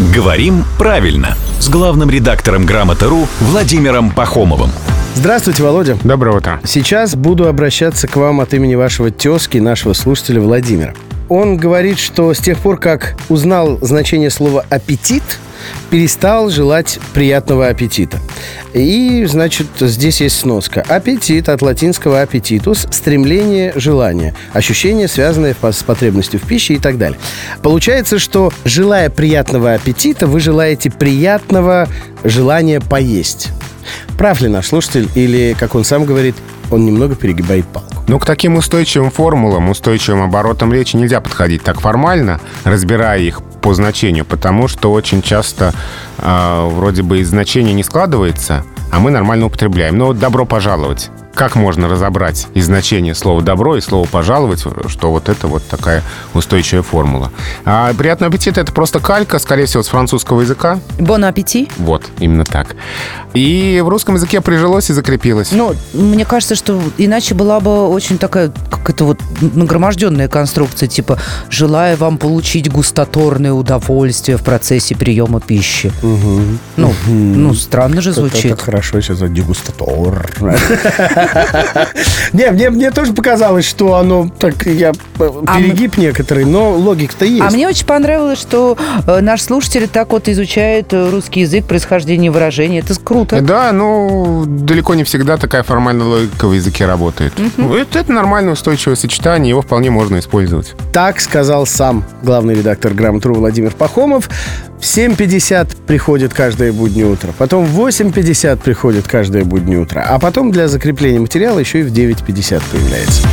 Говорим правильно с главным редактором «Грамоты.ру» Владимиром Пахомовым. Здравствуйте, Володя. Доброе утро. Сейчас буду обращаться к вам от имени вашего тезки, нашего слушателя Владимира. Он говорит, что с тех пор, как узнал значение слова «аппетит», перестал желать приятного аппетита. И, значит, здесь есть сноска. Аппетит от латинского аппетитус – стремление, желание, ощущение, связанное с потребностью в пище и так далее. Получается, что, желая приятного аппетита, вы желаете приятного желания поесть. Прав ли наш слушатель или, как он сам говорит, он немного перегибает палку? Ну, к таким устойчивым формулам, устойчивым оборотам речи нельзя подходить так формально, разбирая их по значению, потому что очень часто э, вроде бы и значение не складывается, а мы нормально употребляем. Но вот добро пожаловать как можно разобрать из значения слова «добро» и слова «пожаловать», что вот это вот такая устойчивая формула. А «приятного аппетита» — это просто калька, скорее всего, с французского языка. Бон аппети? Вот, именно так. И в русском языке прижилось и закрепилось. Ну, мне кажется, что иначе была бы очень такая, как это вот, нагроможденная конструкция, типа «желаю вам получить густоторное удовольствие в процессе приема пищи». Угу. Ну, угу. ну, странно же звучит. Это, это хорошо сейчас, дегустатор. Не, мне, мне тоже показалось, что оно так, я э, а перегиб некоторый, но логика-то есть. А мне очень понравилось, что э, наш слушатель так вот изучает э, русский язык, происхождение выражения. Это круто. Да, ну, далеко не всегда такая формальная логика в языке работает. Угу. Это, это нормальное устойчивое сочетание, его вполне можно использовать. Так сказал сам главный редактор «Грамотру» Владимир Пахомов. В 7.50 приходит каждое буднее утро, потом в 8.50 приходит каждое буднее утро, а потом для закрепления материала еще и в 9.50 появляется.